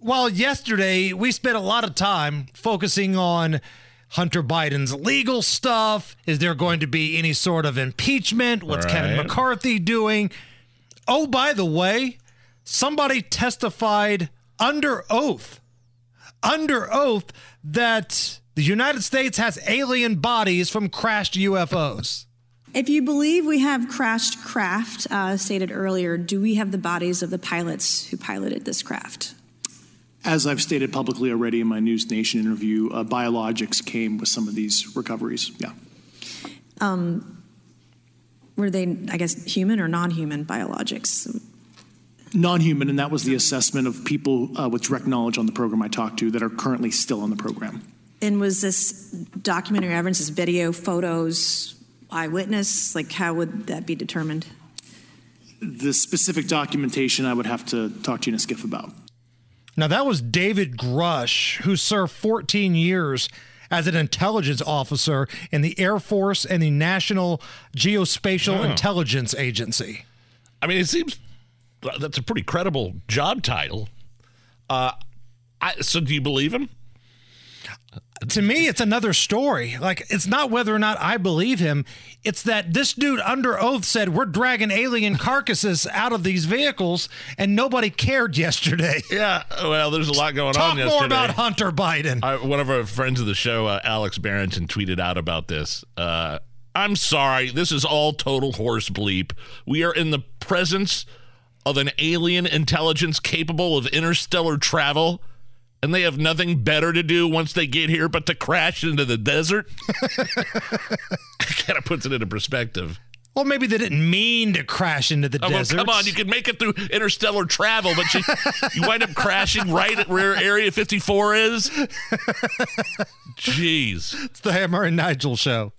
Well, yesterday we spent a lot of time focusing on Hunter Biden's legal stuff. Is there going to be any sort of impeachment? What's Right. Kevin McCarthy doing? Oh, by the way, somebody testified under oath, under oath, that the United States has alien bodies from crashed UFOs. If you believe we have crashed craft, uh, stated earlier, do we have the bodies of the pilots who piloted this craft? As I've stated publicly already in my News Nation interview, uh, biologics came with some of these recoveries. Yeah. Um, were they, I guess, human or non human biologics? Non human, and that was the assessment of people uh, with direct knowledge on the program I talked to that are currently still on the program. And was this documentary evidence, this video, photos, eyewitness? Like, how would that be determined? The specific documentation I would have to talk to you in a SCIF about. Now, that was David Grusch, who served 14 years as an intelligence officer in the Air Force and the National Geospatial Oh. Intelligence Agency. I mean, it seems that's a pretty credible job title. Uh, I, so do you believe him? To me, it's another story. Like, it's not whether or not I believe him, it's that this dude under oath said, We're dragging alien carcasses out of these vehicles, and nobody cared yesterday. Yeah, well, there's a lot going Talk on more yesterday. about Hunter Biden. I, one of our friends of the show, uh, Alex Barrington, tweeted out about this. Uh, I'm sorry, this is all total horse bleep. We are in the presence of an alien intelligence capable of interstellar travel, and they have nothing better to do once they get here but to crash into the desert. kind of puts it into perspective. Well, maybe they didn't mean to crash into the Oh, well, desert. come on, you can make it through interstellar travel, but you, you wind up crashing right at where Area 54 is. Jeez. It's the Hammer and Nigel show.